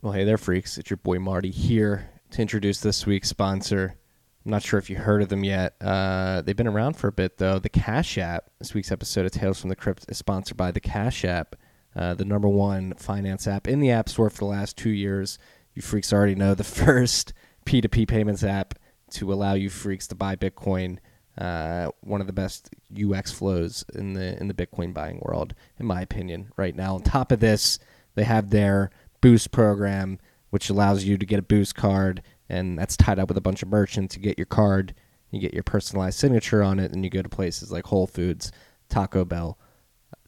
Well, hey there, freaks. It's your boy Marty here to introduce this week's sponsor. I'm not sure if you heard of them yet. Uh, they've been around for a bit, though. The Cash App. This week's episode of Tales from the Crypt is sponsored by the Cash App, uh, the number one finance app in the App Store for the last two years. You freaks already know the first P2P payments app to allow you freaks to buy Bitcoin. Uh, one of the best UX flows in the in the Bitcoin buying world, in my opinion, right now. On top of this, they have their boost program, which allows you to get a boost card, and that's tied up with a bunch of merchants. You get your card, you get your personalized signature on it, and you go to places like Whole Foods, Taco Bell,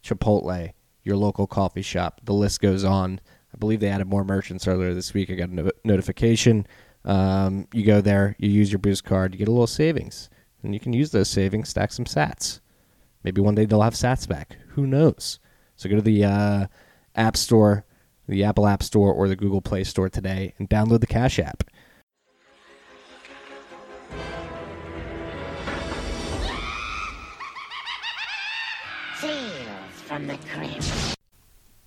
Chipotle, your local coffee shop. The list goes on. I believe they added more merchants earlier this week. I got a no- notification. Um, you go there, you use your boost card, you get a little savings, and you can use those savings, stack some sats. Maybe one day they'll have sats back. Who knows? So go to the uh, App Store, the Apple App Store, or the Google Play Store today and download the Cash App. Tales from the Crypt.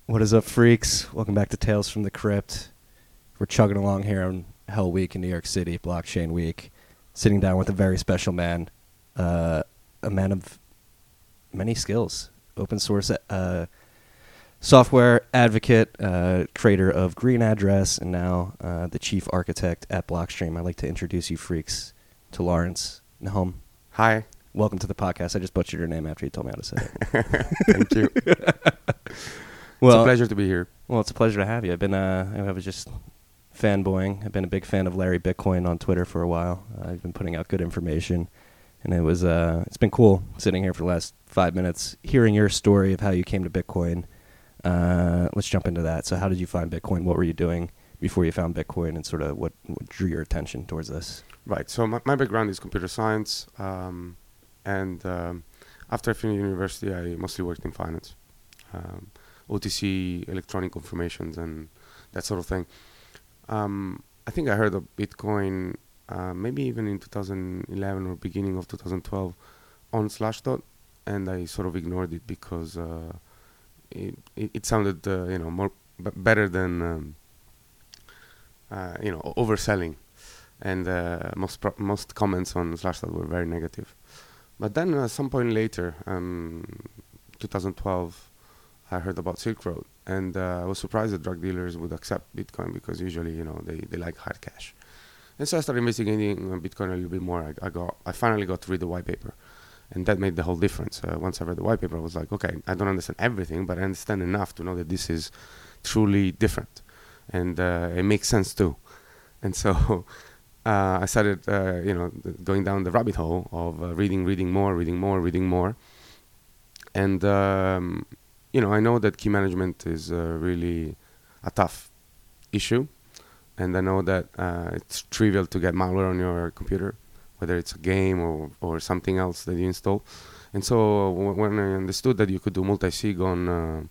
What is up, freaks? Welcome back to Tales from the Crypt. We're chugging along here on Hell Week in New York City, Blockchain Week, sitting down with a very special man, uh, a man of many skills, open source uh, software advocate, uh, creator of Green Address, and now uh, the chief architect at Blockstream. I'd like to introduce you, freaks, to Lawrence Nahum. Hi. Welcome to the podcast. I just butchered your name after you told me how to say it. Thank you. well, it's a pleasure to be here. Well, it's a pleasure to have you. I've been, uh, I was just fanboying. I've been a big fan of Larry Bitcoin on Twitter for a while. Uh, I've been putting out good information, and it was, uh, it's been cool sitting here for the last five minutes, hearing your story of how you came to Bitcoin. Uh, let's jump into that. So, how did you find Bitcoin? What were you doing before you found Bitcoin, and sort of what, what drew your attention towards this? Right. So my, my background is computer science, um, and um, after I finished university, I mostly worked in finance, um, OTC, electronic confirmations, and that sort of thing. Um, I think I heard of Bitcoin uh, maybe even in 2011 or beginning of 2012 on Slashdot, and I sort of ignored it because uh, it, it, sounded uh, you know more b- better than um, uh, you know overselling, and uh, most pro- most comments on Slashdot were very negative. But then at some point later, um, 2012, I heard about Silk Road, and uh, I was surprised that drug dealers would accept Bitcoin because usually you know they, they like hard cash. And so I started investigating Bitcoin a little bit more. I, I got I finally got to read the white paper, and that made the whole difference. Uh, once I read the white paper, I was like, okay, I don't understand everything, but I understand enough to know that this is truly different, and uh, it makes sense too. And so uh, I started, uh, you know, going down the rabbit hole of uh, reading, reading more, reading more, reading more, and um, you know, I know that key management is uh, really a tough issue, and I know that it's trivial to get malware on your computer, whether it's a game or, or something else that you install. And so w- when I understood that you could do multi-sig on uh,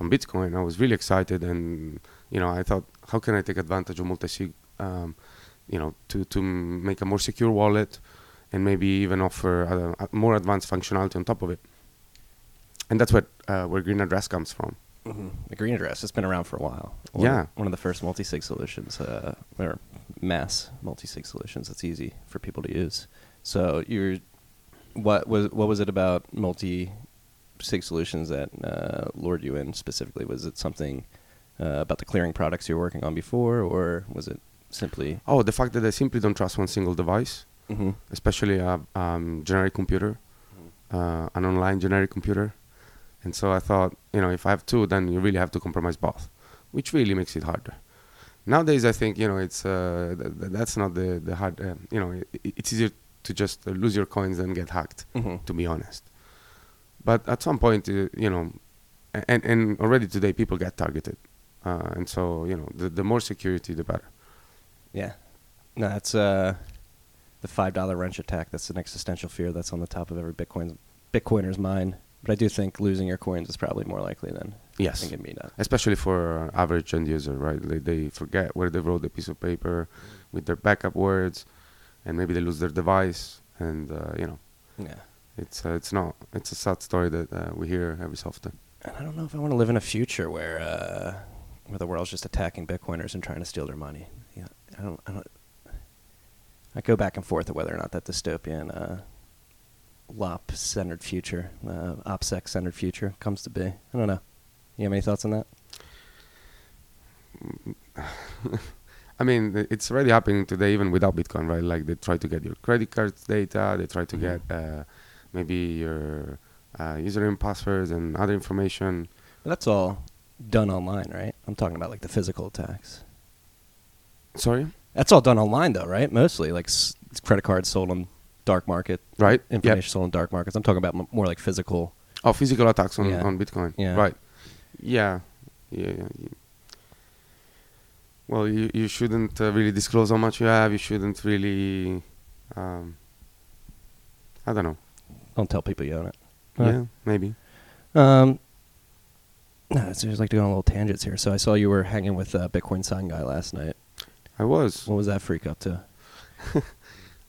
on Bitcoin, I was really excited, and you know, I thought, how can I take advantage of multi-sig, um, you know, to to m- make a more secure wallet, and maybe even offer more advanced functionality on top of it. And that's what uh, where Green Address comes from. Mm-hmm. The Green Address. It's been around for a while. Yeah. One of the first multi-sig solutions, uh, or mass multi-sig solutions that's easy for people to use. So you're, what was what was it about multi-sig solutions that uh, lured you in specifically? Was it something uh, about the clearing products you were working on before, or was it simply? Oh, the fact that I simply don't trust one single device, Mm-hmm. especially a um, generic computer, uh, an online generic computer. And so I thought, you know, if I have two, then you really have to compromise both, which really makes it harder. Nowadays, I think, you know, it's uh, th- th- that's not the the hard. Uh, you know, it, it's easier to just uh, lose your coins than get hacked. Mm-hmm. to be honest. But at some point, uh, you know, and and already today people get targeted, uh, and so you know, the the more security, the better. Yeah. No, that's uh, the five dollar wrench attack. That's an existential fear that's on the top of every Bitcoin Bitcoiner's mind. But I do think losing your coins is probably more likely than Yes, thinking me not. especially for uh, average end user, right? They they forget where they wrote the piece of paper with their backup words, and maybe they lose their device, and uh, you know, Yeah. it's uh, it's not it's a sad story that uh, we hear every so often. And I don't know if I want to live in a future where uh, where the world's just attacking Bitcoiners and trying to steal their money. Yeah, I don't, I don't. I go back and forth of whether or not that dystopian, uh, LOP-centered future, uh, OPSEC-centered future comes to be. I don't know. You have any thoughts on that? I mean, it's already happening today, even without Bitcoin, right? Like they try to get your credit card data, they try to Mhm. get uh, maybe your uh, username, passwords, and other information. That's all done online, right? I'm talking about like the physical attacks. Sorry, That's all done online, though, right? Mostly, like s- credit cards sold on dark market, right? Yep. information sold on dark markets. I'm talking about m- more like physical. Oh, physical attacks on, Yeah. on Bitcoin. Yeah. Right. Yeah. Yeah. yeah. Well, you, you shouldn't uh, really disclose how much you have. You shouldn't really. Um, I don't know. Don't tell people you own it. Yeah, maybe. Um, no, it's just like to go on little tangents here. So I saw you were hanging with uh, Bitcoin sign guy last night. I was. What was that freak up to?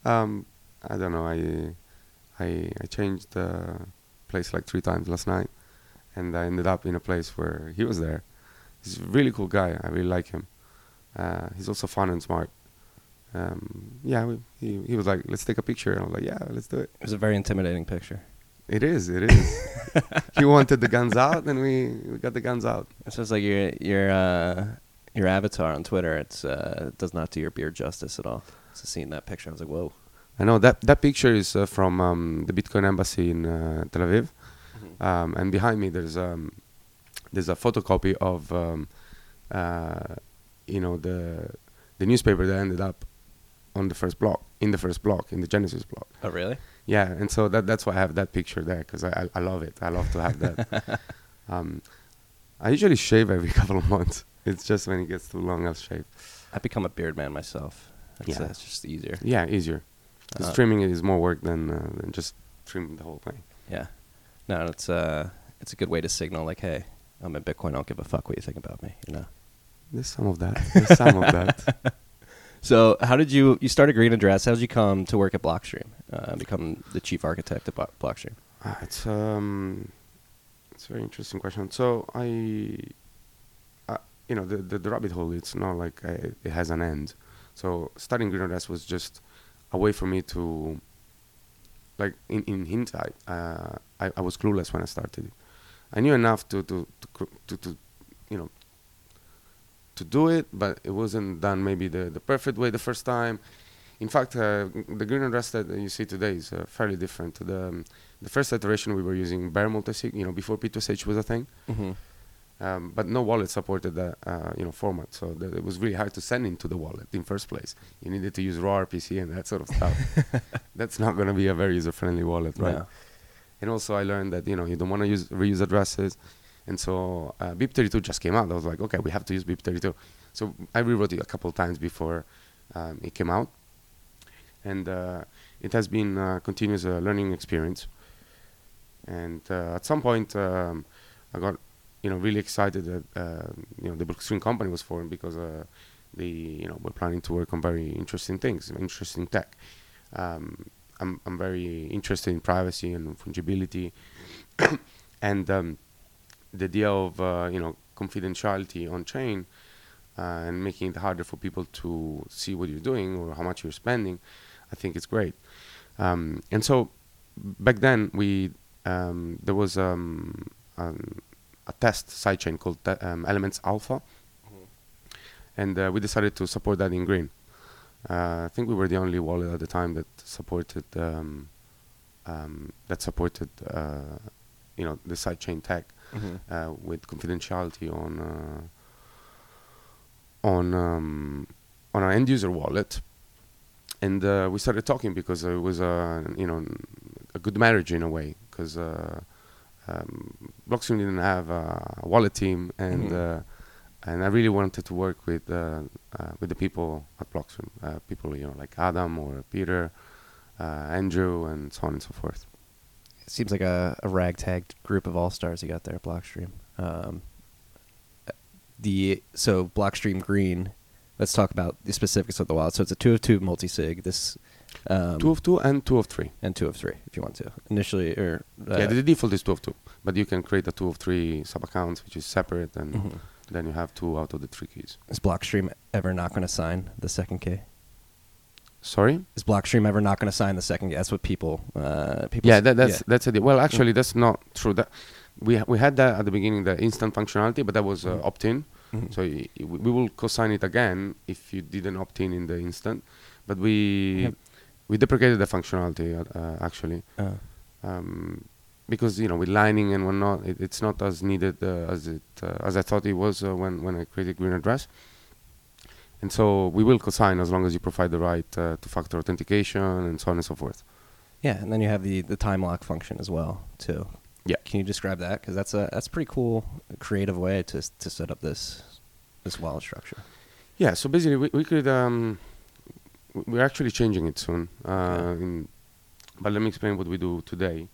Um, I don't know. I I I changed the place like three times last night, and I ended up in a place where he was there. He's a really cool guy. I really like him. Uh, he's also fun and smart. Um, yeah, we, he he was like, "Let's take a picture," and I was like, "Yeah, let's do it." It was a very intimidating picture. It is. It is. he wanted the guns out, and we we got the guns out. It sounds like your your uh, your avatar on Twitter. It's uh, does not do your beard justice at all. So seeing that picture, I was like, whoa. I know that that picture is uh, from um, the Bitcoin embassy in uh, Tel Aviv, um, and behind me there's um, there's a photocopy of um, uh, you know the the newspaper that ended up on the first block in the first block in the Genesis block. Oh, really? Yeah, and so that that's why I have that picture there because I, I I love it. I love to have that. um, I usually shave every couple of months. It's just when it gets too long, I'll shave. I've become a beard man myself. That's, Yeah. it's just easier. Yeah, easier. Uh, trimming is more work than uh, than just streaming the whole thing. Yeah. No, it's uh, it's a good way to signal like, hey, I'm in Bitcoin. I don't give a fuck what you think about me. You know. There's some of that. There's some of that. So, how did you you started Green Address? How did you come to work at Blockstream? Uh, become the chief architect at Blockstream? Ah, it's um, it's a very interesting question. So I, uh, you know, the, the the rabbit hole. It's not like I, it has an end. So starting Green Address was just a way for me to, like in in hindsight, uh, I I was clueless when I started. I knew enough to to to to, to you know to do it, but it wasn't done maybe the the perfect way the first time. In fact, uh, the green address that you see today is uh, fairly different the um, the first iteration. We were using bare multisig, you know, before P2SH was a thing, Mm-hmm. Um, but no wallet supported that uh, you know format. So that it was really hard to send into the wallet in first place. You needed to use raw RPC and that sort of stuff. That's not going to be a very user friendly wallet, right? No. And also, I learned that you know you don't want to use reuse addresses, and so uh, BIP32 just came out. I was like, okay, we have to use BIP32. So I rewrote it a couple times before um, it came out, and uh, it has been a continuous uh, learning experience. And uh, at some point, um, I got you know really excited that uh, you know the Blockstream company was formed because uh, the you know we're planning to work on very interesting things, interesting tech. Um, I'm I'm very interested in privacy and fungibility, and um, the idea of uh, you know confidentiality on chain uh, and making it harder for people to see what you're doing or how much you're spending, I think it's great. Um, and so back then we um, there was um, um, a test sidechain called te- um, Elements Alpha, and uh, we decided to support that in Green. Uh, I think we were the only wallet at the time that supported um, um, that supported uh, you know the sidechain tech Mm-hmm. uh, with confidentiality on uh, on um, on our end user wallet, and uh, we started talking because it was a you know a good marriage in a way because uh, um, Blockstream didn't have a wallet team and. Mhm. Uh, and I really wanted to work with uh, uh, with the people at Blockstream, uh, people you know like Adam or Peter, uh, Andrew, and so on and so forth. It seems like a, a ragtag group of all stars you got there at Blockstream. Um, the so Blockstream Green. Let's talk about the specifics of the wallet. So it's a two of two multi sig. This um, two of two and two of three. and two of three, if you want to. Initially, or uh, yeah, the default is two of two, but you can create a two of three sub accounts, which is separate, and mhm. then you have two out of the three keys. Is Blockstream ever not going to sign the second key? Sorry. Is Blockstream ever not going to sign the second key? That's what people uh, people. Yeah, that, that's that's it. Well, actually, that's not true. That we ha- we had that at the beginning, the instant functionality, but that was uh, Mhm. opt-in. Mhm. So y- y- we will co-sign it again if you didn't opt in in the instant. But we. We deprecated the functionality uh, uh, actually Uh, um, because you know with Lightning and whatnot, it, it's not as needed uh, as it uh, as I thought it was uh, when when I created Green Address. And so we will co-sign as long as you provide the right uh, two-factor authentication and so on and so forth. yeah, and then you have the the time lock function as well too. Yeah. Can you describe that? Because that's a that's a pretty cool, creative way to to set up this this wallet structure. Yeah, so basically we, we could um, we're actually changing it soon. Uh, in, but let me explain what we do today.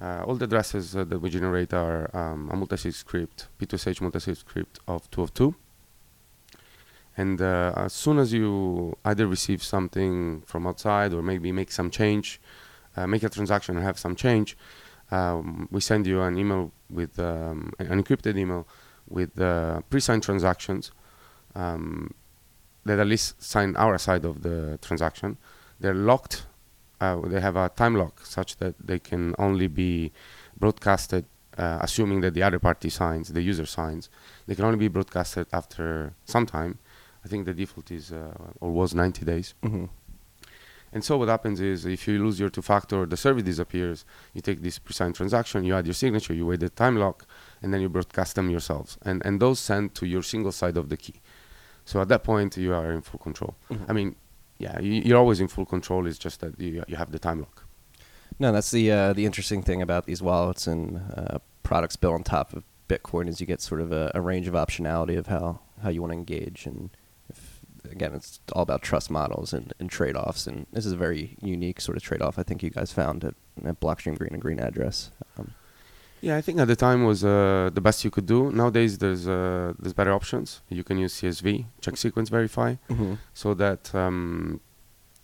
Uh, all the addresses uh, that we generate are um, a multi-sig script, P2SH multi-sig script of two of two. And uh, as soon as you either receive something from outside or maybe make some change, uh, make a transaction and have some change, um, we send you an email with um, an encrypted email with uh, pre-signed transactions um, that at least sign our side of the transaction. They're locked. Uh, they have a time lock such that they can only be broadcasted, uh, assuming that the other party signs, the user signs. They can only be broadcasted after some time. I think the default is uh, or was 90 days. Mm-hmm. And so what happens is if you lose your two-factor, the service disappears. You take this pre-signed transaction, you add your signature, you wait the time lock, and then you broadcast them yourselves. And and those send to your single side of the key. So at that point, you are in full control. Mhm. I mean, yeah, you, you're always in full control. It's just that you you have the time lock. No, that's the uh, the interesting thing about these wallets and uh, products built on top of Bitcoin is you get sort of a, a range of optionality of how, how you want to engage and if again it's all about trust models and, and trade offs and this is a very unique sort of trade off I think you guys found at, at Blockstream Green and Green Address. Um, Yeah, I think at the time was uh, the best you could do. Nowadays, there's uh, there's better options. You can use CSV, check sequence verify, so that um,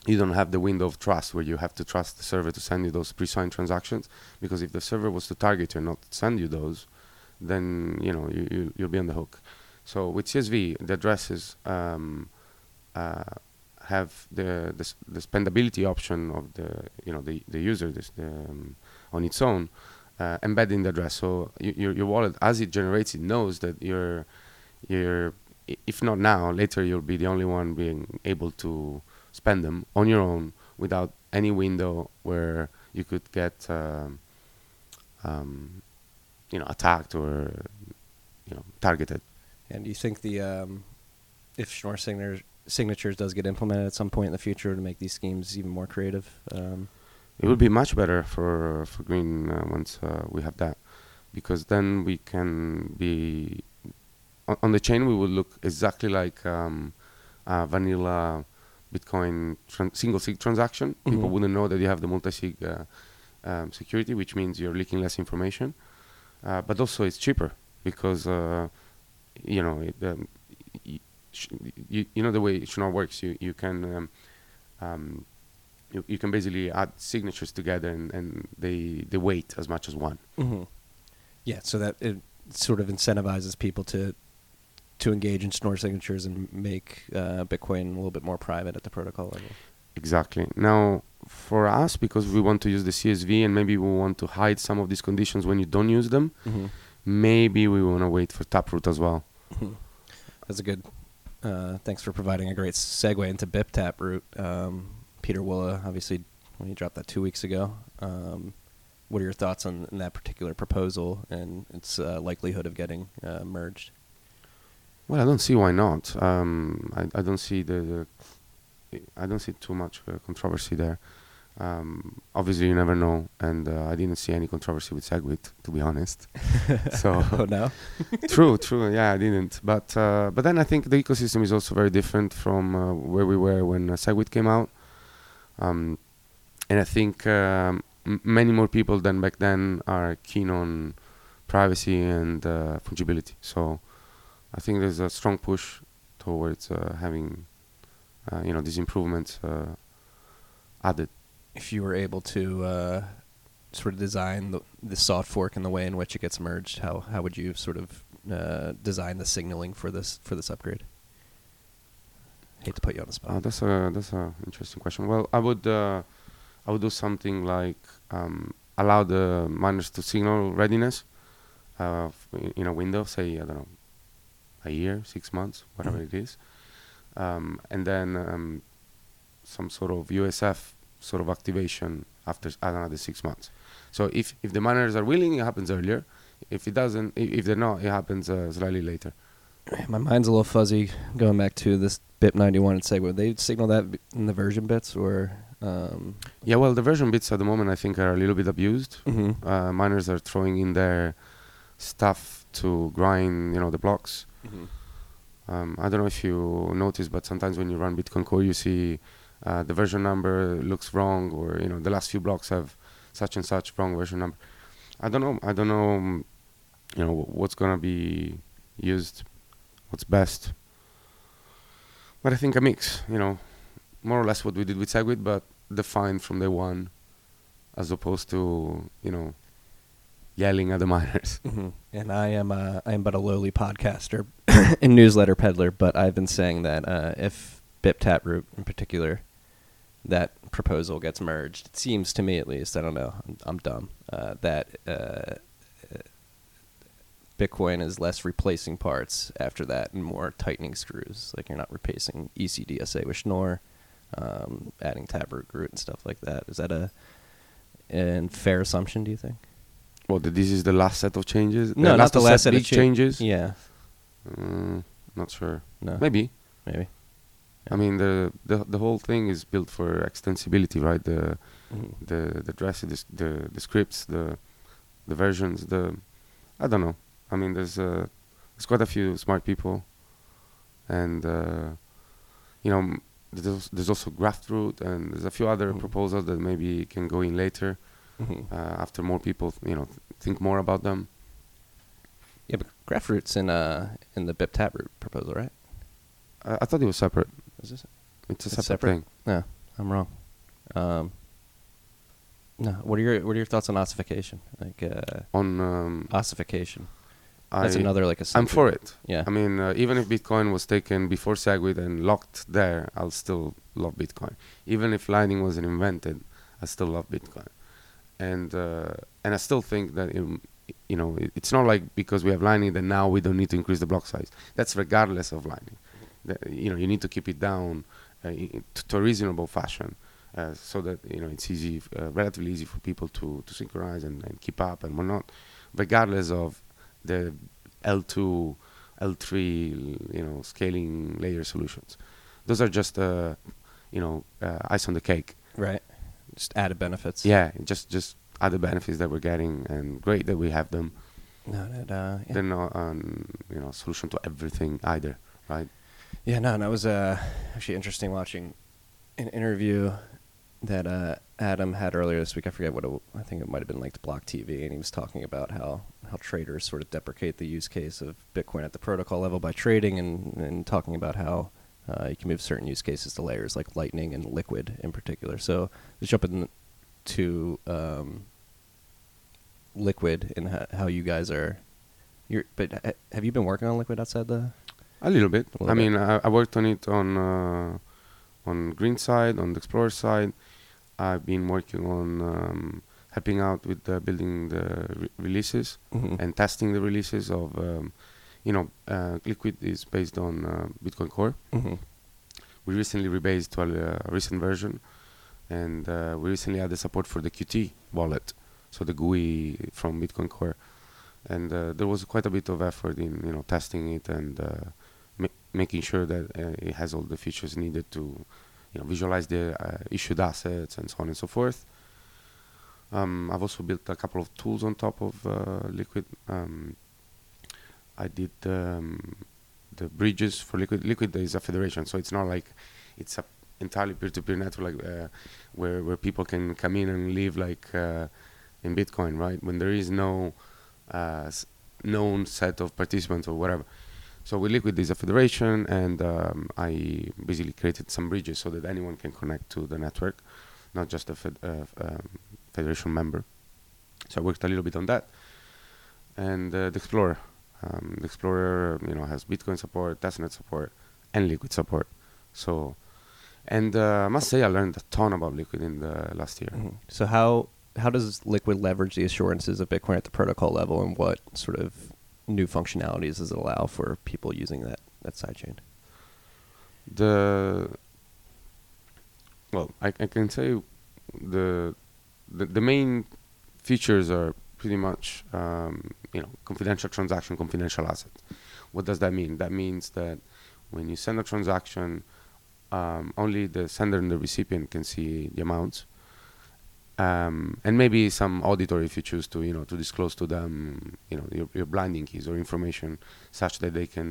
you don't have the window of trust where you have to trust the server to send you those pre-signed transactions. Because if the server was to target you and not send you those, then you know you, you you'll be on the hook. So with CSV, the addresses um, uh, have the, the the spendability option of the you know the the user this, the, um, on its own uh, in the address. So your your wallet, as it generates, it knows that you're you're if not now, later you'll be the only one being able to spend them on your own without any window where you could get um, um, you know attacked or you know targeted. and do you think the um, if Schnorr signatures, signatures does get implemented at some point in the future to make these schemes even more creative? Um, It will be much better for for green uh, once uh, we have that, because then we can be on, on the chain. We will look exactly like um, a vanilla Bitcoin tran- single sig transaction. People Mhm. wouldn't know that you have the multi sig uh, um, security, which means you're leaking less information. Uh, but also it's cheaper because uh, you know it, um, y- sh- you, you know the way Schnorr works. You you can um, um, you, you can basically add signatures together and, and they they weight as much as one. hmm Yeah, so that it sort of incentivizes people to to engage in Schnorr signatures and make uh, Bitcoin a little bit more private at the protocol level. Exactly. Now, for us, because we want to use the CSV and maybe we want to hide some of these conditions when you don't use them, Mm-hmm. maybe we want to wait for Taproot as well. That's a good. Uh, thanks for providing a great segue into BIP Taproot. Um, Pieter Wuille, obviously, when he dropped that two weeks ago. Um, what are your thoughts on, that particular proposal and its uh, likelihood of getting uh, merged? Well, I don't see why not. Um, I, I don't see the, the I don't see too much uh, controversy there. Um, obviously, you never know, and uh, I didn't see any controversy with Segwit, to be honest. so oh no. true, true. Yeah, I didn't. But uh, but then I think the ecosystem is also very different from uh, where we were when uh, Segwit came out. Um, and I think um, m- many more people than back then are keen on privacy and uh, fungibility. So I think there's a strong push towards uh, having uh, you know these improvements uh, added. if you were able to uh, sort of design the, the soft fork and the way in which it gets merged, how how would you sort of uh, design the signaling for this for this upgrade? Hate to put you on the spot. Uh, that's a that's a interesting question. Well, I would uh, I would do something like um, allow the miners to signal readiness uh, f- in- a window, say I don't know, a year, six months, whatever Mhm. it is, um, and then um, some sort of USF sort of activation after another six months. So if if the miners are willing, it happens earlier. If it doesn't, i- if they're not, it happens uh, slightly later. My mind's a little fuzzy going back to this BIP 91 and Segwit. They signal that in the version bits or. Um, Yeah, well, the version bits at the moment I think are a little bit abused. mhm. uh, miners are throwing in their stuff to grind, you know, the blocks. Um, I don't know if you notice, but sometimes when you run Bitcoin Core, you see uh, the version number looks wrong, or you know, the last few blocks have such and such wrong version number. I don't know. I don't know. You know wh- what's gonna be used, what's best. But I think a mix. You know, more or less what we did with Segwit, but defined from day one, as opposed to you know yelling at the miners. Mhm. And I am uh, I am but a lowly podcaster and newsletter peddler, but I've been saying that uh, if BIP Taproot in particular, that proposal gets merged, it seems to me at least, I don't know, I'm, I'm dumb, uh, that uh, Bitcoin is less replacing parts after that and more tightening screws. Like you're not replacing ECDSA with Schnorr, um, adding Taproot root and stuff like that. Is that a and fair assumption? Do you think? Well, that this is the last set of changes. No, not the last set of cha- changes. Yeah. Mm, not sure. No. Maybe. Maybe. I mean, the, the the whole thing is built for extensibility, right? The Mhm. the the dress, the, the the scripts, the the versions, the I don't know. I mean, there's uh, there's quite a few smart people, and uh, you know, there's there's also Graftroot, and there's a few other Mhm. proposals that maybe can go in later Mhm. uh, after more people, you know, th- think more about them. Yeah, but Graftroot's in uh in the BIP Taproot proposal, right? I, I thought it was separate. Is this? It's a It's separate, separate? thing. No, I'm wrong. Um, no. What are your What are your thoughts on ossification? Like uh, On um, ossification. That's I, another like a. I'm for it. Yeah. I mean, uh, even if Bitcoin was taken before Segwit and locked there, I'll still love Bitcoin. Even if Lightning wasn't invented, I still love Bitcoin. And uh, and I still think that um, you know it, it's not like because we have Lightning that now we don't need to increase the block size. That's regardless of Lightning. The, you know you need to keep it down uh, to a reasonable fashion. Uh, so that you know it's easy, uh, relatively easy for people to, to synchronize and, and keep up and whatnot, regardless of the L2, L3, you know, scaling layer solutions. Those are just, uh, you know, uh, ice on the cake. Right. Just added benefits. Yeah, just just other benefits that we're getting, and great that we have them. No, no, uh, yeah. They're not, um, you know, solution to everything either, right? Yeah, no, and that was uh, actually interesting watching an interview that uh, Adam had earlier this week. I forget what it, I think it might have been like to Block TV, and he was talking about how how traders sort of deprecate the use case of Bitcoin at the protocol level by trading, and and talking about how uh, you can move certain use cases to layers like Lightning and Liquid in particular. So let's jump into to um, Liquid and ho- how you guys are. You're, but ha- have you been working on Liquid outside the? A little bit. A little I bit. mean, I, I worked on it on uh, on Green side, on the Explorer side. I've been working on um, helping out with uh, building the re- releases Mhm. and testing the releases of, um, you know, uh, Liquid is based on uh, Bitcoin Core. Mhm. We recently rebased to a, a recent version, and uh, we recently added support for the Qt wallet, so the GUI from Bitcoin Core. And uh, there was quite a bit of effort in you know testing it and uh, making sure that uh, it has all the features needed to you know visualize the uh, issued assets and so on and so forth. Um, I've also built a couple of tools on top of uh, Liquid. Um, I did um, the bridges for Liquid. Liquid is a federation, so it's not like it's a entirely peer-to-peer network like uh, where where people can come in and live like uh, in Bitcoin, right? When there is no uh, s- known set of participants or whatever. So we Liquid is a federation, and um, I basically created some bridges so that anyone can connect to the network, not just a fed, uh, um, federation member. So I worked a little bit on that, and uh, the Explorer. Um, the Explorer, you know, has Bitcoin support, testnet support, and Liquid support. So, and uh, I must say, I learned a ton about Liquid in the last year. Mhm. So how how does Liquid leverage the assurances of Bitcoin at the protocol level, and what sort of new functionalities does it allow for people using that that sidechain? The well, I, I can say the, the the main features are pretty much um, you know confidential transaction, confidential asset. What does that mean? That means that when you send a transaction, um, only the sender and the recipient can see the amounts, um, and maybe some auditor if you choose to you know to disclose to them you know your, your blinding keys or information such that they can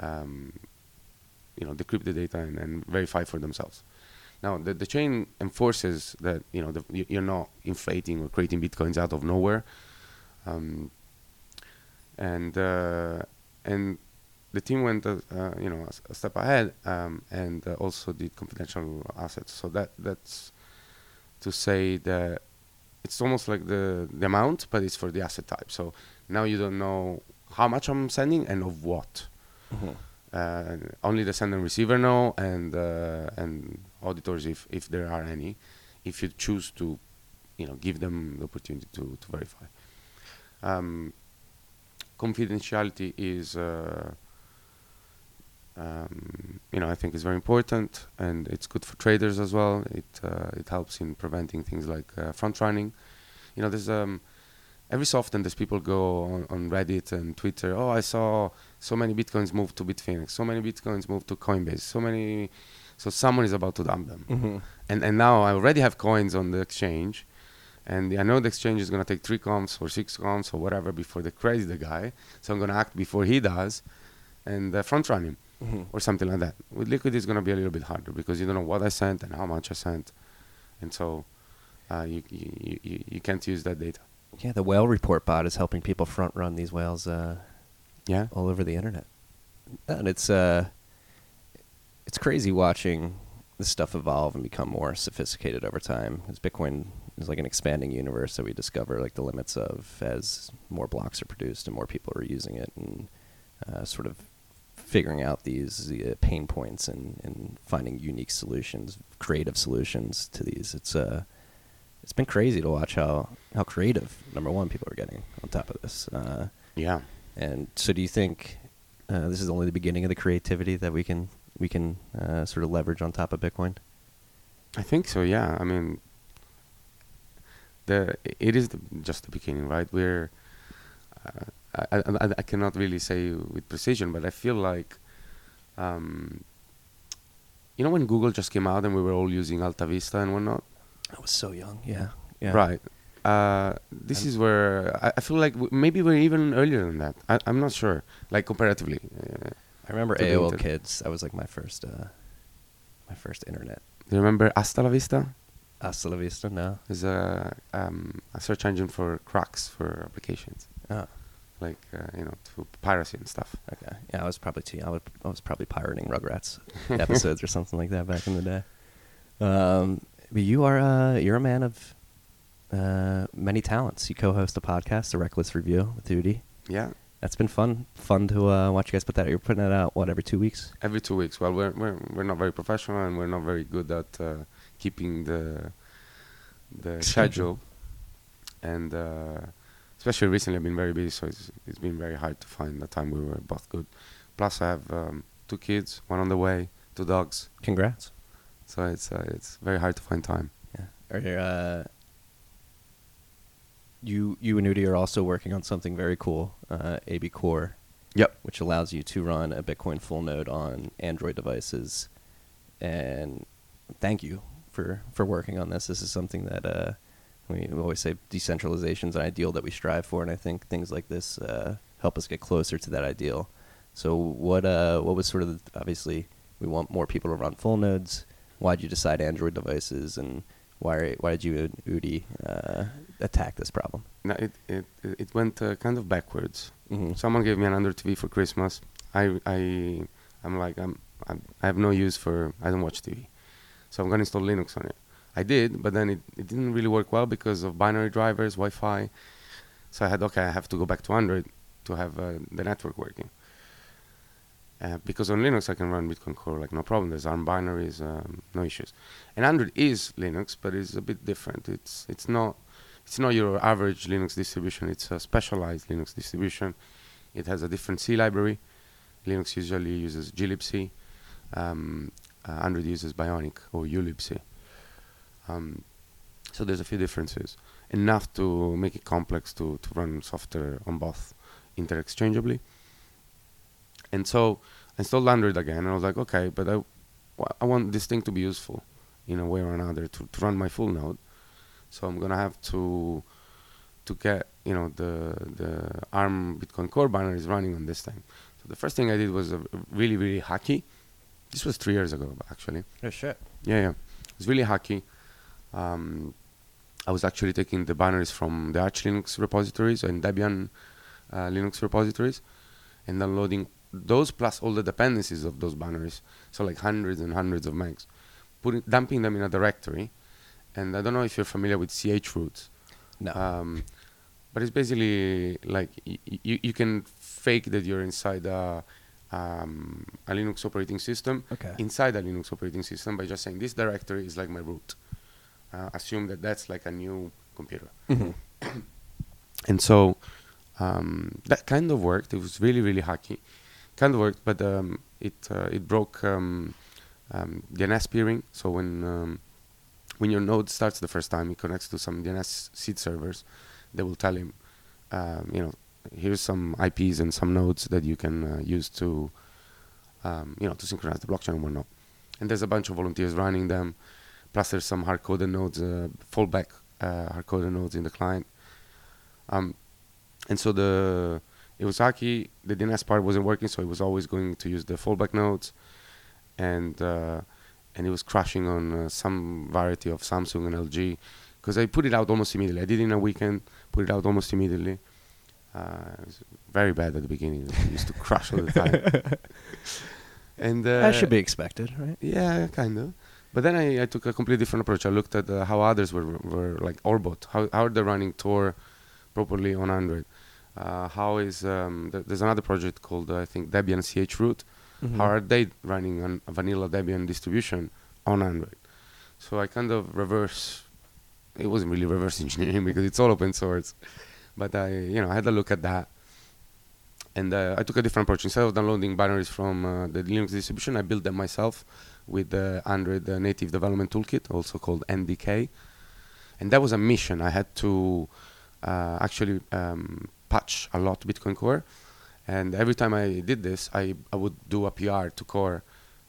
uh, um, you know decrypt the data and, and verify for themselves. Now the, the chain enforces that you know the, you- you're not inflating or creating bitcoins out of nowhere, um, and uh, and the team went uh, uh, you know a, a step ahead um, and uh, also did confidential assets. So that that's to say that it's almost like the the amount, but it's for the asset type. So now you don't know how much I'm sending and of what uh, only the sender and receiver know, and uh, and auditors if if there are any, if you choose to, you know, give them the opportunity to to verify. Um, confidentiality is. Uh, um, you know, I think is very important, and it's good for traders as well. It uh, it helps in preventing things like uh, front running. You know, there's um, every so often there's people go on, on Reddit and Twitter. Oh, I saw so many bitcoins move to Bitfinex. So many bitcoins move to Coinbase. So many. So someone is about to dump them. Mm-hmm. And and now I already have coins on the exchange, and I know the exchange is gonna take three confs or six confs or whatever before they credit the guy. So I'm gonna act before he does, and uh, front run him Mm-hmm. or something like that. With Liquid, it's gonna be a little bit harder because you don't know what I sent and how much I sent, and so uh, you, you you you can't use that data. Yeah, the whale report bot is helping people front run these whales uh, Yeah. all over the internet, and it's uh, it's crazy watching this stuff evolve and become more sophisticated over time. As Bitcoin is like an expanding universe that we discover like the limits of as more blocks are produced and more people are using it, and uh, sort of figuring out these uh, pain points and, and finding unique solutions, creative solutions to these. It's uh, it's been crazy to watch how how creative number one people are getting on top of this. Uh, Yeah. and so, do you think uh, this is only the beginning of the creativity that we can we can uh, sort of leverage on top of Bitcoin? I think so. Yeah. I mean, the it is the, just the beginning, right? We're uh, I, I I cannot really say with precision, but I feel like, um, you know, when Google just came out and we were all using Alta Vista and whatnot, I was so young. Yeah. Yeah. right? Uh, this And- is where I, I feel like w- maybe we're even earlier than that. I, I'm not sure, like comparatively. Uh, I remember AOL inter- Kids. That was like my first uh, my first internet. do you remember Astalavista? Hasta la vista. No. Is a um, a search engine for cracks for applications, Oh. Like uh, you know, to piracy and stuff. Okay. Yeah, I was probably too. I, would, I was probably pirating Rugrats episodes or something like that back in the day. Um, but you are uh, you're a man of uh, many talents. You co-host a podcast, The Reckless Review with Udi. Yeah, That's been fun. Fun to uh, watch you guys put that. Out. You're putting that out what every two weeks. every two weeks. Well, we're we're we're not very professional and we're not very good at uh, keeping the the schedule, and uh, especially recently, I've been very busy, so it's it's been very hard to find the time we were both good. Plus, I have um, two kids, one on the way, two dogs, Congrats. so it's uh, it's very hard to find time. Yeah. Are you, uh, you you and Udi are also working on something very cool, uh, ABCore, Yep. which allows you to run a Bitcoin full node on Android devices. And thank you for for working on this. This is something that uh, we always say decentralization is an ideal that we strive for, and I think things like this uh, help us get closer to that ideal. So what uh what was sort of the, obviously we want more people to run full nodes. Why did you decide Android devices, and why why did you and Udi uh, attack this problem? No, it it it went uh, kind of backwards. Mm-hmm. Someone gave me an Android TV for Christmas. I I I'm like I'm, I'm I have no use for I don't watch TV, so I'm gonna install Linux on it. I did, but then it, it didn't really work well because of binary drivers, Wi-Fi. So I had okay, I have to go back to Android, to have uh, the network working. Uh, because on Linux I can run Bitcoin Core like no problem. There's ARM binaries, um, no issues. And Android is Linux, but it's a bit different. It's it's not it's not your average Linux distribution. It's a specialized Linux distribution. It has a different C library. Linux usually uses glibc. Um, uh, Android uses Bionic or ulibc. Um, so there's a few differences, enough to make it complex to, to run software on both interchangeably. And so I installed Android again, and I was like, okay, but I, I want this thing to be useful in a way or another to, to run my full node. So I'm gonna have to to get you know the the ARM Bitcoin Core binaries running on this thing. So the first thing I did was a really really hacky. This was three years ago actually. Oh shit. Yeah, yeah. It was really hacky. Um, I was actually taking the binaries from the Arch Linux repositories and Debian uh, Linux repositories and downloading those plus all the dependencies of those binaries. So like hundreds and hundreds of megs. Putting, dumping them in a directory. And I don't know if you're familiar with chroot. No. Um, but it's basically like y- y- you can fake that you're inside a, um, a Linux operating system okay. inside a Linux operating system by just saying this directory is like my root. Uh, assume that that's like a new computer. Mhm. And so um, that kind of worked. It was really, really hacky. Kind of worked, but um, it uh, it broke um, um, DNS peering. So when um, when your node starts the first time, it connects to some DNS seed servers. They will tell him, um, you know, here's some IPs and some nodes that you can uh, use to, um, you know, to synchronize the blockchain and whatnot. And there's a bunch of volunteers running them. Plus, there's some hard-coded nodes, uh, fallback uh, hard-coded nodes in the client. Um, and so the it was hacky. The DNS part wasn't working, so it was always going to use the fallback nodes, and uh, and it was crashing on uh, some variety of Samsung and LG, because I put it out almost immediately. I did it in a weekend, put it out almost immediately. Uh, it was very bad at the beginning. It used to crash all the time. and uh, that should be expected, right? yeah, kind of. But then I, I took a completely different approach. I looked at uh, how others were, were like Orbot. How, how are they running Tor properly on Android? Uh, how is um, th- there's another project called uh, I think Debian chroot. Mhm. How are they running on a vanilla Debian distribution on Android? So I kind of reverse. It wasn't really reverse engineering because it's all open source, but I you know I had a look at that, and uh, I took a different approach. Instead of downloading binaries from uh, the Linux distribution, I built them myself with the Android uh, Native Development Toolkit, also called NDK, and that was a mission. I had to uh, actually um, patch a lot Bitcoin Core, and every time I did this, I, I would do a PR to Core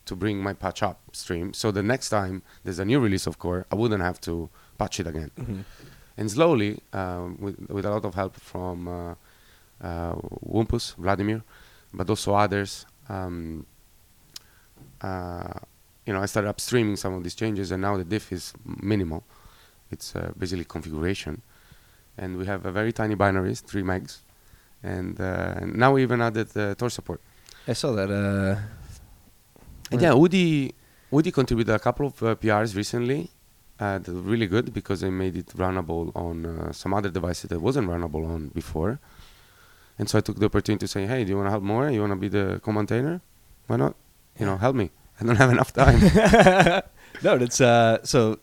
to bring my patch upstream. So the next time there's a new release of Core, I wouldn't have to patch it again. Mhm. And slowly, um, with, with a lot of help from uh, uh, Wumpus, Wladimir, but also others, um, uh, you know, I started upstreaming some of these changes, and now the diff is minimal. It's uh, basically configuration, and we have a very tiny binaries, three megs, and, uh, and now we even added uh, Tor support. I saw that. Uh, And yeah, Woody, Woody contributed a couple of uh, PRs recently. Uh, that were really good because they made it runnable on uh, some other devices that wasn't runnable on before. And so I took the opportunity to say, "Hey, do you want to help more? You want to be the co-maintainer? Why not? You know, help me. I don't have enough time." no, it's uh. So,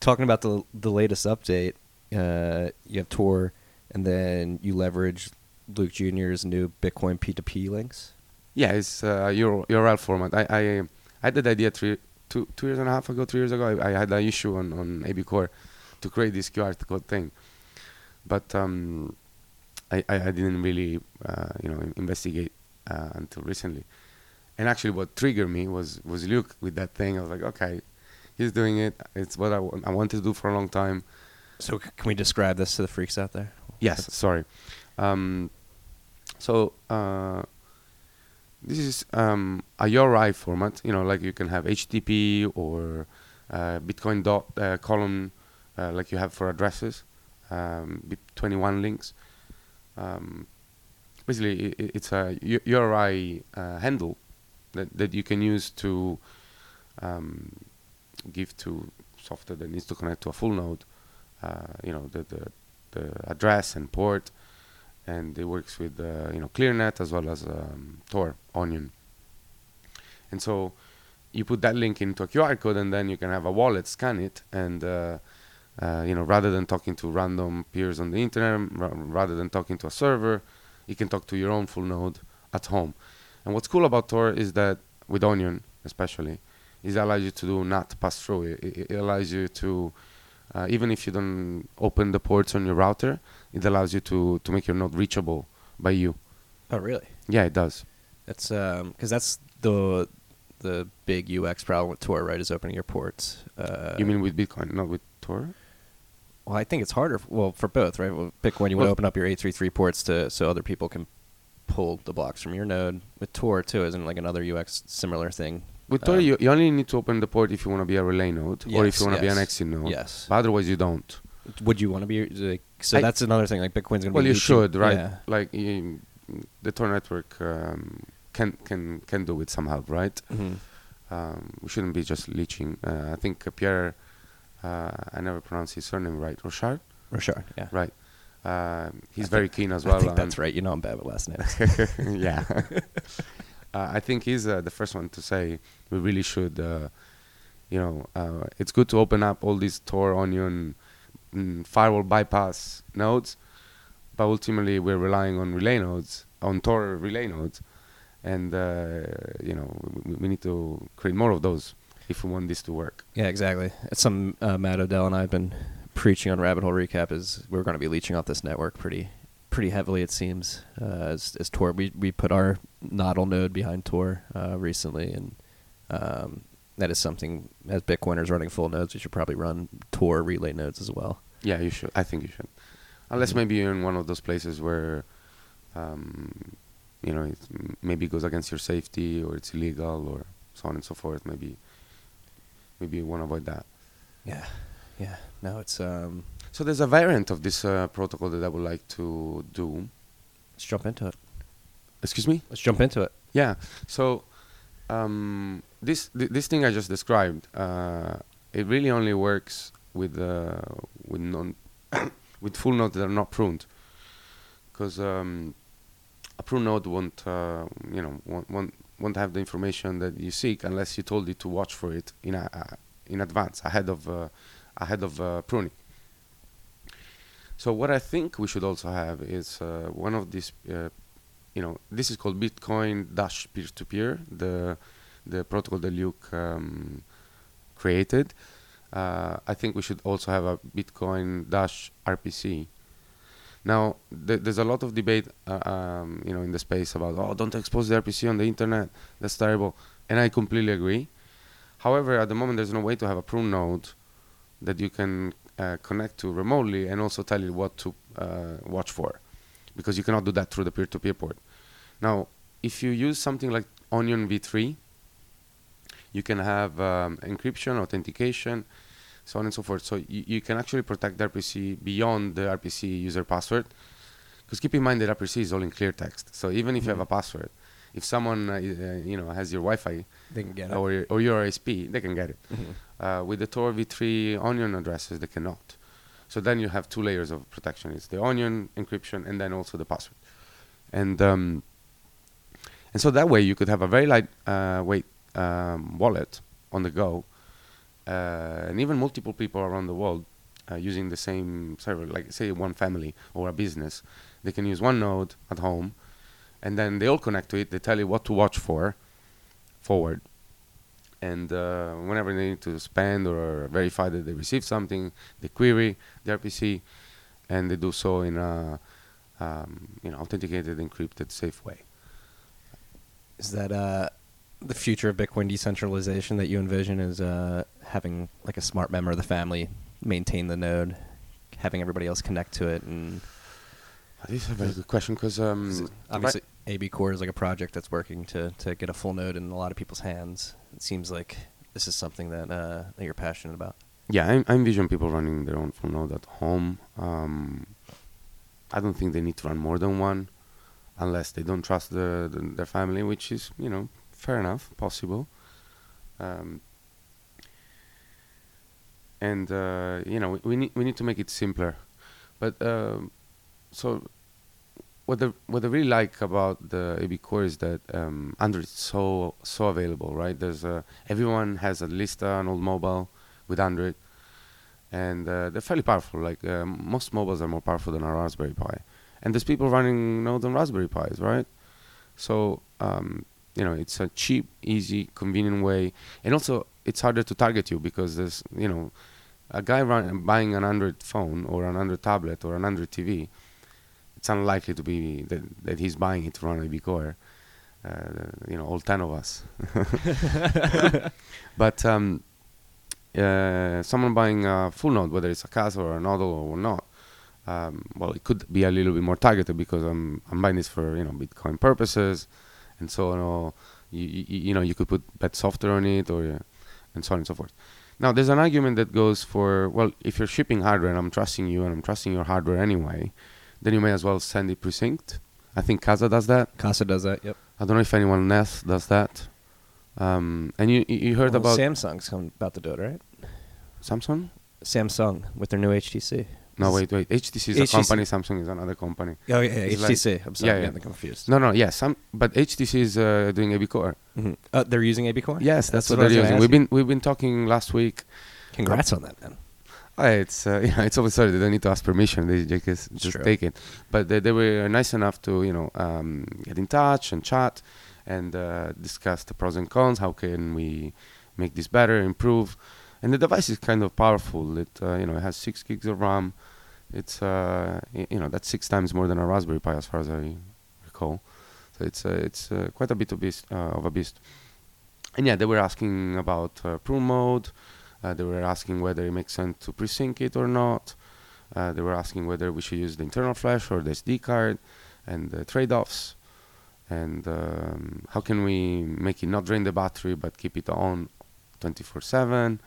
talking about the the latest update, uh, you have Tor, and then you leverage Luke Jr.'s new Bitcoin P2P links. yeah, it's uh, URL, format. I, I I had that idea three, two two years and a half ago, three years ago. I, I had an issue on on ABCore to create this QR code thing, but um, I, I I didn't really uh, you know investigate uh, until recently. And actually, what triggered me was was Luke with that thing. I was like, okay, he's doing it. It's what I, I wanted to do for a long time. So, c- can we describe this to the freaks out there? Yes, sorry. Um, so uh, this is um, a URI format. You know, like you can have HTTP or uh, Bitcoin dot uh, column, uh, like you have for addresses, um, 21 links. Um, basically, i- i- it's a U- URI uh, handle that that you can use to um, give to software that needs to connect to a full node. Uh, you know, the, the the address and port, and it works with uh, you know ClearNet as well as um, Tor Onion. And so you put that link into a QR code, and then you can have a wallet scan it, and uh, uh, you know rather than talking to random peers on the internet, ra- rather than talking to a server, you can talk to your own full node at home. And what's cool about Tor is that with Onion, especially, is it allows you to do not pass through. It, it it allows you to uh, even if you don't open the ports on your router, it allows you to to make your node reachable by you. Oh, really? Yeah, it does. That's because that's the the big UX problem with Tor, right? Is opening your ports. Uh, you mean with Bitcoin, not with Tor? Well, I think it's harder. f- Well, for both, right? Well, Bitcoin, you want to open up your 833 ports to so other people can pull the blocks from your node. With Tor, too, isn't it like another UX similar thing? With Tor, Um, you, you only need to open the port if you want to be a relay node or if you want to be an yes. exit node. Yes. But otherwise, you don't. Would you want to be like? So I- that's another thing. Like Bitcoin's gonna Well, be. you should, right? Yeah. Like you, the Tor network um, can can can do with some help, right? Mhm. Um, we shouldn't be just leeching. Uh, I think Pierre, uh, I never pronounce his surname right. Rochard, Rochard, yeah. right? Um he's I very think- keen as well. I think that's right. You know I'm bad with last names. yeah. uh, I think he's uh, the first one to say we really should, uh, you know, uh, it's good to open up all these Tor, Onion, mm, firewall bypass nodes, but ultimately we're relying on relay nodes, on Tor relay nodes, and uh, you know we, we need to create more of those if we want this to work. Yeah, exactly. It's some uh, Matt Odell and I have been preaching on Rabbit Hole Recap is we're going to be leeching off this network pretty pretty heavily it seems uh, as, as Tor. We we put our Nodl node behind Tor uh, recently, and um, that is something as Bitcoiners running full nodes, we should probably run Tor relay nodes as well. Yeah, you should. I think you should, unless Mhm. maybe you're in one of those places where, um, you know, it maybe goes against your safety or it's illegal or so on and so forth. Maybe, maybe you want to avoid that. Yeah, yeah. No, it's um. So there's a variant of this uh, protocol that I would like to do. Let's jump into it. Excuse me. Let's jump into it. Yeah. So um, this th- this thing I just described, uh, it really only works with uh, with non with full nodes that are not pruned, because um, a prune node won't uh, you know won't, won't won't have the information that you seek unless you told it to watch for it in a, in advance ahead of uh, ahead of uh, pruning. So what I think we should also have is uh, one of these uh, you know, this is called Bitcoin Dash peer to peer, the the protocol that Luke um, created. Uh, I think we should also have a Bitcoin Dash RPC. Now, th- there's a lot of debate, uh, um, you know, in the space about oh, don't expose the RPC on the internet. That's terrible, and I completely agree. However, at the moment, there's no way to have a prune node that you can uh, connect to remotely and also tell it what to uh, watch for because you cannot do that through the peer-to-peer port. Now, if you use something like Onion v3, you can have um, encryption, authentication, so on and so forth. So you, you can actually protect the RPC beyond the RPC user password. Because keep in mind that RPC is all in clear text. So even if you have a password, if someone uh, uh, you know has your Wi-Fi They can get it. or your, or your ISP, they can get it. Mhm. Uh, with the Tor v3 Onion addresses, they cannot. So then you have two layers of protection. It's the Onion encryption and then also the password. And um, and so that way you could have a very light uh, weight um, wallet on the go, uh, and even multiple people around the world uh, using the same server. Like say one family or a business, they can use one node at home, and then they all connect to it. They tell you what to watch for, forward, and uh, whenever they need to spend or verify that they received something, they query the RPC, and they do so in a um, you know authenticated, encrypted, safe way. Is that uh, the future of Bitcoin decentralization that you envision? Is uh, having like a smart member of the family maintain the node, having everybody else connect to it, and This is a very good question because um, obviously ABCore is like a project that's working to to get a full node in a lot of people's hands. It seems like this is something that uh, that you're passionate about. Yeah, I, I envision people running their own full node at home. Um, I don't think they need to run more than one, unless they don't trust the, the, their family, which is you know fair enough, possible. Um, and uh, you know we, we need we need to make it simpler, but um, so what the what I really like about the ABCore is that um, Android is so so available, right? There's uh, everyone has at least an old mobile with Android, and uh, they're fairly powerful. Like um, most mobiles are more powerful than a Raspberry Pi, and there's people running Node on Raspberry Pis, right? So um, you know, it's a cheap, easy, convenient way, and also it's harder to target you because there's you know, a guy run, buying an Android phone or an Android tablet or an Android TV. It's unlikely to be that, that he's buying it from run AB Uh, you know, all ten of us. but um, uh, someone buying a full node, whether it's a Casa or a Nodl or not, um, well, it could be a little bit more targeted because I'm I'm buying this for you know Bitcoin purposes, and so you know, you, you, you know you could put bad software on it or uh, and so on and so forth. Now there's an argument that goes for well, if you're shipping hardware and I'm trusting you and I'm trusting your hardware anyway, then you may as well send it presynced. I think Casa does that. Casa does that. Yep. I don't know if anyone else does that. Um, and you you heard Well, about Samsung's come about to do it, right? Samsung? Samsung with their new HTC. No, wait, wait. HTC is a company. Samsung is another company. Oh yeah, like- HTC. I'm sorry, yeah, I'm getting confused. No, no, yes, some, but HTC is uh, doing ABCore. Mhm. Uh, they're using ABCore. Yes, that's, what, I was they're using. We've been we've been talking last week. Congrats on that, man. Uh, it's uh, yeah, it's always sorry. They don't need to ask permission. They just just true. take it. But they, they were nice enough to you know um, get in touch and chat and uh, discuss the pros and cons. How can we make this better, improve? And the device is kind of powerful. It uh, you know it has six gigs of RAM. It's uh, you know that's six times more than a Raspberry Pi as far as I recall. So it's uh, it's uh, quite a bit of beast uh, of a beast. And yeah, they were asking about uh, prune mode. Uh, they were asking whether it makes sense to pre-sync it or not. Uh, they were asking whether we should use the internal flash or the SD card, and the trade-offs, and um, how can we make it not drain the battery but keep it on 24/7.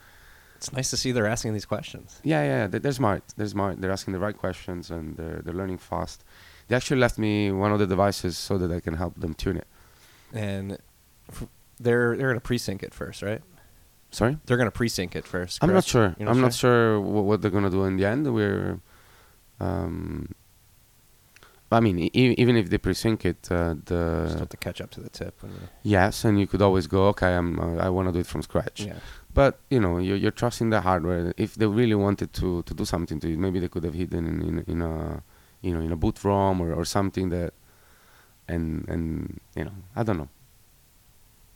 It's nice to see they're asking these questions. Yeah, yeah, they- they're smart. They're smart. They're asking the right questions and they're they're learning fast. They actually left me one of the devices so that I can help them tune it. And f- they're they're gonna pre-sync it first, right? Sorry. They're gonna pre-sync it first. I'm not sure. You're I'm not sure wh- what they're gonna do in the end. We're, um, I mean, e- even if they pre-sync it, uh, the have to catch up to the tip. Yes, and you could always go, okay, I'm, uh, I want to do it from scratch. yeah. But you know, you're, you're trusting the hardware. If they really wanted to, to do something to it, maybe they could have hidden in, in, in a, you know, in a boot ROM or, or something that, and and you know, I don't know.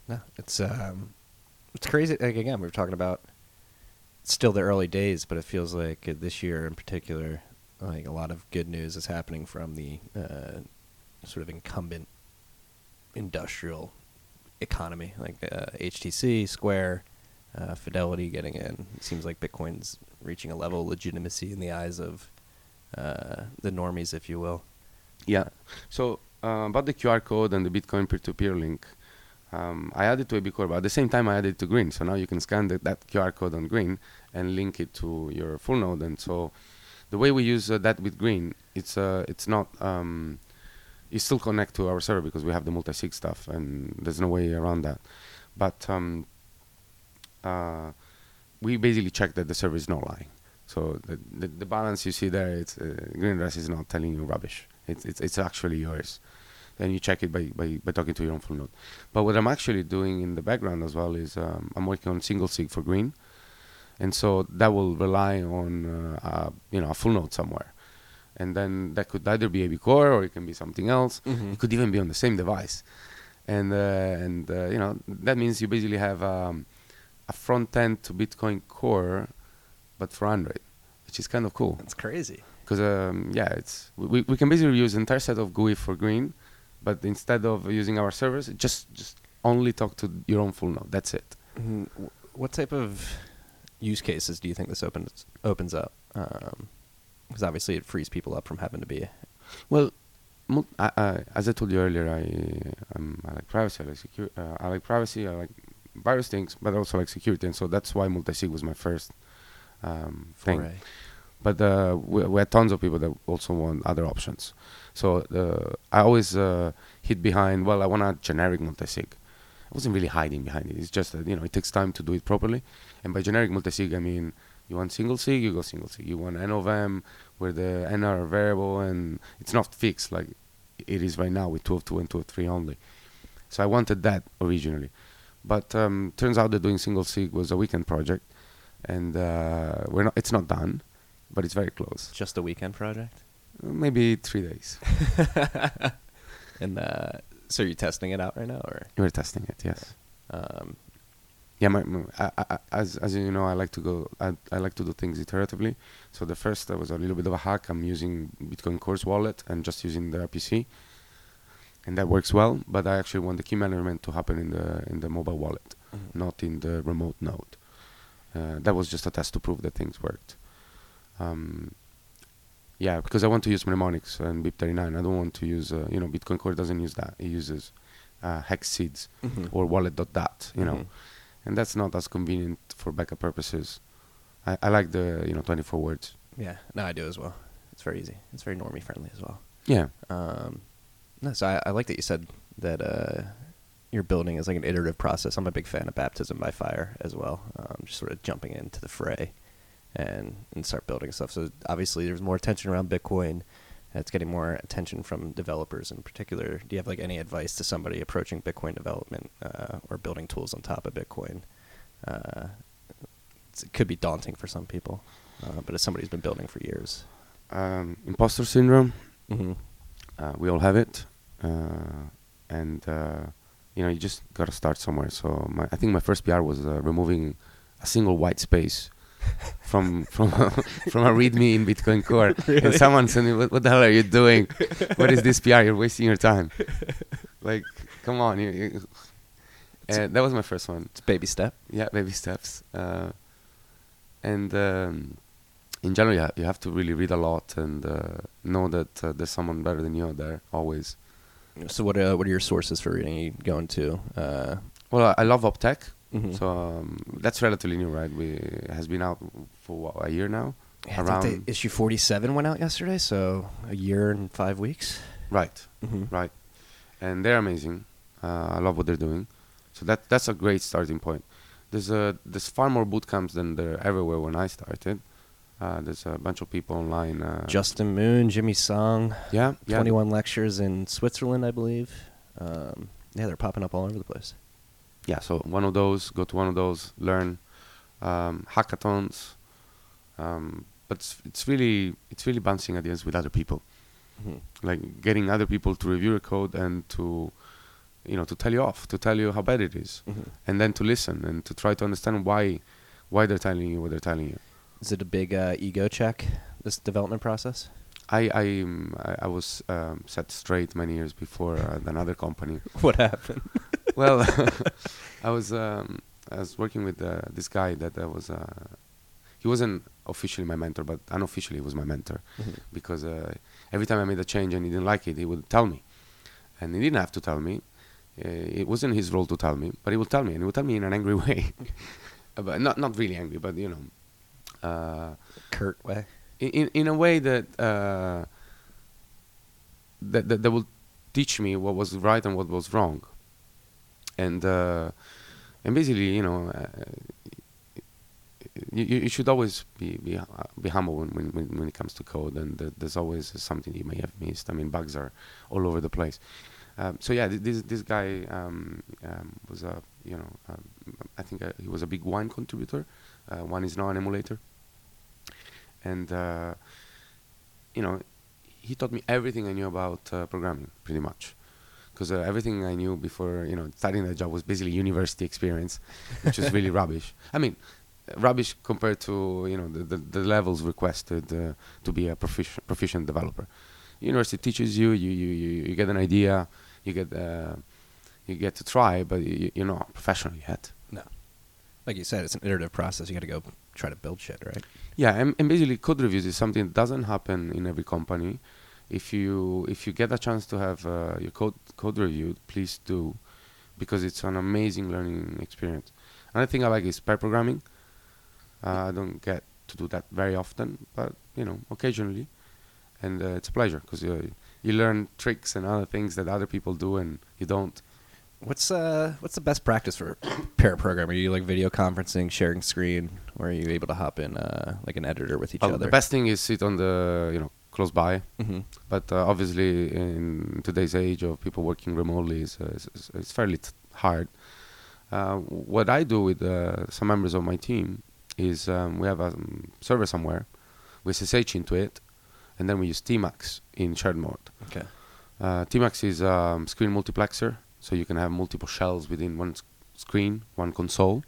No, it's um, it's crazy. Like again, we were talking about still the early days, but it feels like this year in particular, like a lot of good news is happening from the uh, sort of incumbent industrial economy, like uh, HTC, Square, uh, Fidelity getting in. It seems like Bitcoin's reaching a level of legitimacy in the eyes of uh, the normies, if you will. Yeah. So uh, about the QR code and the Bitcoin peer-to-peer link, um, I added to ABCore, but at the same time I added to Green. So now you can scan the, that QR code on Green and link it to your full node. And so the way we use uh, that with Green, it's uh, it's not um, still connect to our server because we have the multi-sig stuff, and there's no way around that. But um, uh, we basically check that the server is not lying. So the, the, the balance you see there, it's uh, Green Address is not telling you rubbish. It's, it's, it's actually yours. Then you check it by, by, by talking to your own full node. But what I'm actually doing in the background as well is um, I'm working on single sig for green. And so that will rely on uh, uh, you know a full node somewhere. And then that could either be ABCore or it can be something else. Mhm. It could even be on the same device. And uh, and uh, you know that means you basically have um, a front end to Bitcoin core, but for Android, which is kind of cool That's crazy. because um, yeah, it's we, we can basically use an entire set of GUI for green, but instead of using our servers, just just only talk to your own full node. That's it. Wh- What type of use cases do you think this opens opens up? Because obviously it frees people up from having to be. Well, mul- I, I, as I told you earlier, I um, I like privacy. I like security. Uh, I like privacy. I like various things, but also like security, and so that's why multi-sig was my first um, thing. foray. but uh, we, we had tons of people that also want other options. So uh, I always uh, hid behind, well, I want a generic multisig. I wasn't really hiding behind it. It's just that you know it takes time to do it properly. And by generic multisig, I mean you want single sig, you go single sig. You want n of m, where the n are variable and it's not fixed. Like it is right now with 202 and 203 only. So I wanted that originally, but um, turns out that doing single sig was a weekend project, and uh, we're not. It's not done, but it's very close. Just a weekend project. Maybe three days. And uh, so you're testing it out right now, or We're testing it. Yes. um, Yeah, my, my, I, I, as as you know, I like to go. I, I like to do things iteratively. So the first was a little bit of a hack. I'm using Bitcoin Core's wallet and just using the RPC, and that works well. But I actually want the key management to happen in the in the mobile wallet, not in the remote node. Uh, that was just a test to prove that things worked. Um, yeah, because I want to use mnemonics and BIP39. I don't want to use, uh, you know, Bitcoin Core doesn't use that. It uses uh, hex seeds Mhm. or wallet.dat, you know Mhm. and that's not as convenient for backup purposes. I, I like the you know 24 words. Yeah, no, I do as well. It's very easy. It's very normie friendly as well. Yeah, Um, no, so I, I like that you said that uh, your building is like an iterative process. I'm a big fan of baptism by fire as well. Um, just sort of jumping into the fray and and start building stuff. So obviously, there's more attention around Bitcoin. It's getting more attention from developers in particular. Do you have like any advice to somebody approaching Bitcoin development uh, or building tools on top of Bitcoin? Uh, it's, it could be daunting for some people, uh, but as somebody who's been building for years, um, imposter syndrome. mm-hmm. Uh, we all have it, uh, and uh, you know you just gotta start somewhere. So my, I think my first PR was uh, removing a single white space from from from a README in Bitcoin Core, and someone said, me, what, "What the hell are you doing? what is this PR? You're wasting your time." like, come on, you, you. And that was my first one. it's baby step. yeah baby steps uh, and um, in general you, ha- you have to really read a lot and uh, know that uh, there's someone better than you out there always So what uh, what are your sources for reading? You going to? Uh, well i, I love optech mhm. so um, that's relatively new right we it has been out for what, a year now Yeah, I think around they- issue forty seven went out yesterday, so a year and five weeks. right Mm-hmm. right and they're amazing uh, i love what they're doing so that that's a great starting point there's a there's far more boot camps than there everywhere when i started uh, there's a bunch of people online uh, Justin Moon, Jimmy Song, yeah yeah twenty one lectures in Switzerland, I believe. Um, yeah, they're popping up all over the place. Yeah so one of those go to one of those learn um, hackathons um, but it's, it's really it's really bouncing ideas with other people Mhm. like getting other people to review your code and to you know to tell you off to tell you how bad it is Mhm. and then to listen and to try to understand why why they're telling you what they're telling you Is it a big uh, ego check? This development process. I I, um, I, I was um, set straight many years before uh, another company What happened? well, I was um, I was working with uh, this guy that I was. Uh, he wasn't officially my mentor, but unofficially he was my mentor Mhm. because uh, every time I made a change and he didn't like it, he would tell me, and he didn't have to tell me. Uh, it wasn't his role to tell me, but he would tell me, and he would tell me in an angry way, but not not really angry, but you know, uh, curt way. in in, in a way that, uh, that that that will teach me what was right and what was wrong, and uh, and basically, you know, uh, you, you should always be be, uh, be humble when, when when it comes to code, and th- there's always something you may have missed. I mean, bugs are all over the place. Um, so yeah, th- this this guy um, um, was a you know um, I think uh, he was a big wine contributor. Uh, one is now an emulator, and uh, you know he taught me everything I knew about uh, programming, pretty much. Because uh, everything I knew before, you know, starting that job was basically university experience, which is really rubbish. I mean, uh, rubbish compared to you know the, the, the levels requested uh, to be a proficient, proficient developer. University teaches you, you, you, you, you get an idea, you get uh, you get to try, but you, you're not professional yet. No. Like you said, it's an iterative process. You got to go try to build shit, right? Yeah, and, and basically code reviews is something that doesn't happen in every company. If you if you get a chance to have uh, your code code reviewed, please do, because it's an amazing learning experience. Another thing I like is pair programming. Uh, I don't get to do that very often, but you know, occasionally, and uh, it's a pleasure because you you learn tricks and other things that other people do and you don't. What's uh what's the best practice for pair programming? Are you like video conferencing, sharing screen, or are you able to hop in uh like an editor with each Uh, other? the best thing is sit on the you know close by. Mm-hmm. But uh, obviously, in today's age of people working remotely, is uh, it's, it's fairly t- hard. Uh, what I do with uh, some members of my team is um, we have a um, server somewhere, we SSH into it, and then we use tmux in shared mode. Okay. Uh, tmux is a um, screen multiplexer, so you can have multiple shells within one s- screen, one console.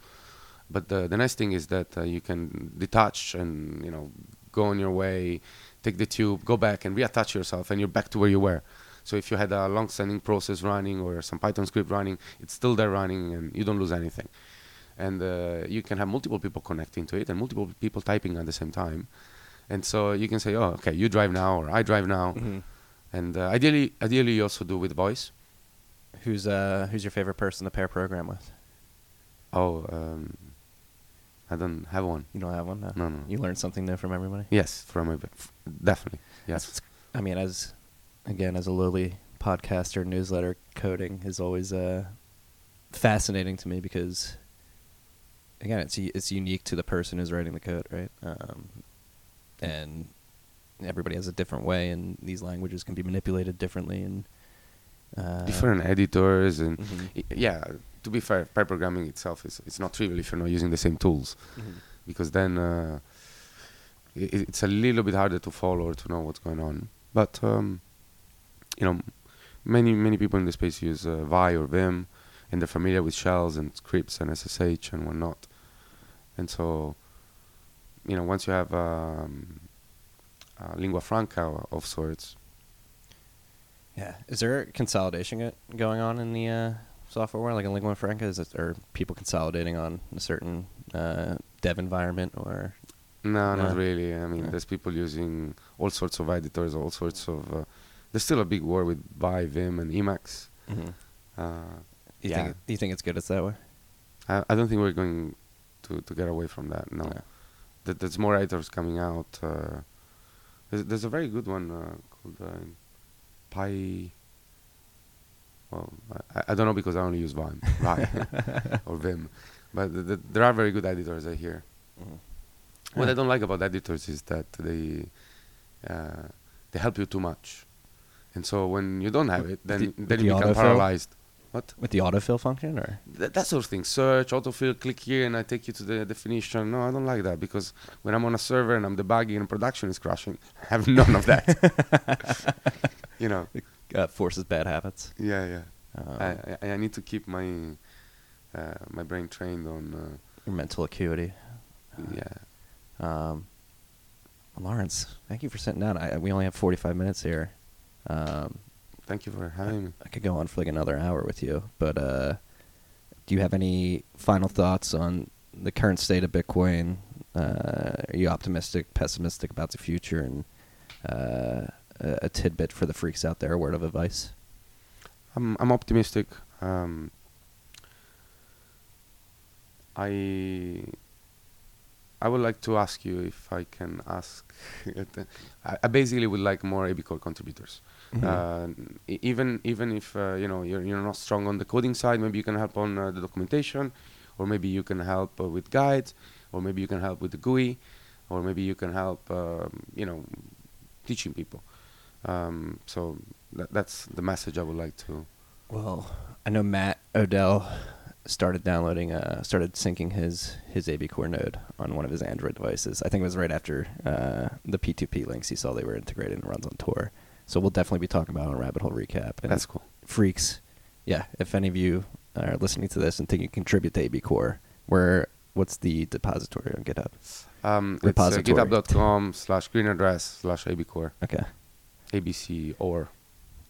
But the, the nice thing is that uh, you can detach and you know go on your way, take the tube, go back and reattach yourself, and you're back to where you were. So if you had a long-standing process running or some Python script running, it's still there running, and you don't lose anything. And uh, you can have multiple people connecting to it and multiple people typing at the same time. And so you can say, "Oh, okay, you drive now, or I drive now." Mm-hmm. And uh, ideally, ideally, you also do with voice. Who's uh who's your favorite person to pair program with? Oh, um, I don't have one. You don't have one. No. No, no. You learn something new from everybody. Yes, from f- definitely. Yes. I mean, as again, as a lowly podcaster, newsletter coding is always uh, fascinating to me because again, it's it's unique to the person who's writing the code, right? Um, and everybody has a different way, and these languages can be manipulated differently. And uh, Different editors and Mhm. yeah. To be fair, pair programming itself is it's not trivial if you're not using the same tools Mhm. because then uh, i it's a little bit harder to follow or to know what's going on. But um, you know, many many people in the space use uh, Vi or Vim, and they're familiar with shells and scripts and SSH and whatnot. And so, you know, once you have um, lingua franca of sorts, Yeah. Is there consolidation going on in the uh, software like in Lingua Franca? Is it, are people consolidating on a certain uh, dev environment, or No, not really. I mean, No. there's people using all sorts of editors, all sorts of. Uh, there's still a big war with Vi, Vim, and Emacs. Uh, you Yeah. think it, you think it's good? It's that way. I, I don't think we're going to, to get away from that. No, No. Th- there's more editors coming out. Uh, there's, there's a very good one uh, called uh, Pi. Well, I, I don't know because I only use Vim, Vi, or Vim, but th- th- there are very good editors I hear. What I don't like about editors is that they uh, they help you too much, and so when you don't have it, then the- then you the become autofill? paralyzed. What? With the autofill function, or Th- that sort of thing. Search, autofill, click here, and I take you to the definition. No, I don't like that because when I'm on a server and I'm debugging and production is crashing, I have none of that. you know? Uh, forces bad habits. Yeah, yeah. Um, I, I, I need to keep my uh, my brain trained on. your mental acuity. Uh, yeah. Um, Lawrence, thank you for sitting down. I, we only have 45 minutes here. Um, Thank you for having me. I could go on for like another hour with you, but uh, do you have any final thoughts on the current state of Bitcoin? Uh, are you optimistic, pessimistic about the future, and uh, a, a tidbit for the freaks out there, a word of advice? I'm I'm optimistic. Um, I I would like to ask you if I can ask. I, I basically would like more ABCore contributors. Uh, e- even even if uh, you know you're you're not strong on the coding side, maybe you can help on uh, the documentation, or maybe you can help uh, with guides, or maybe you can help with the GUI, or maybe you can help um, you know teaching people. Um, so that, that's the message I would like to. Well, I know Matt Odell started downloading, uh, started syncing his his ABCore node on one of his Android devices. I think it was right after uh, the P2P links he saw they were integrated and runs on Tor. So we'll definitely be talking about it on Rabbit Hole Recap. And That's cool. freaks. Yeah, if any of you are listening to this and think you can contribute to ABCore, where what's the depository on GitHub? Um, it's uh, Repository. github.com slash green address slash abcore Okay. Abc or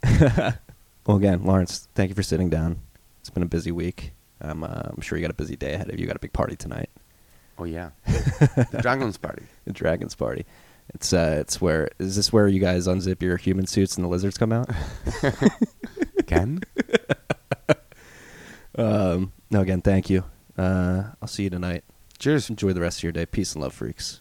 Well, again, Lawrence, thank you for sitting down. It's been a busy week. I'm, uh, I'm sure you got a busy day ahead of you. You got a big party tonight. oh yeah the dragons party The Dragons Party. It's uh, it's where is this where you guys unzip your human suits and the lizards come out? again um, no, again, thank you. Uh, I'll see you tonight. cheers Enjoy the rest of your day. Peace and love, freaks.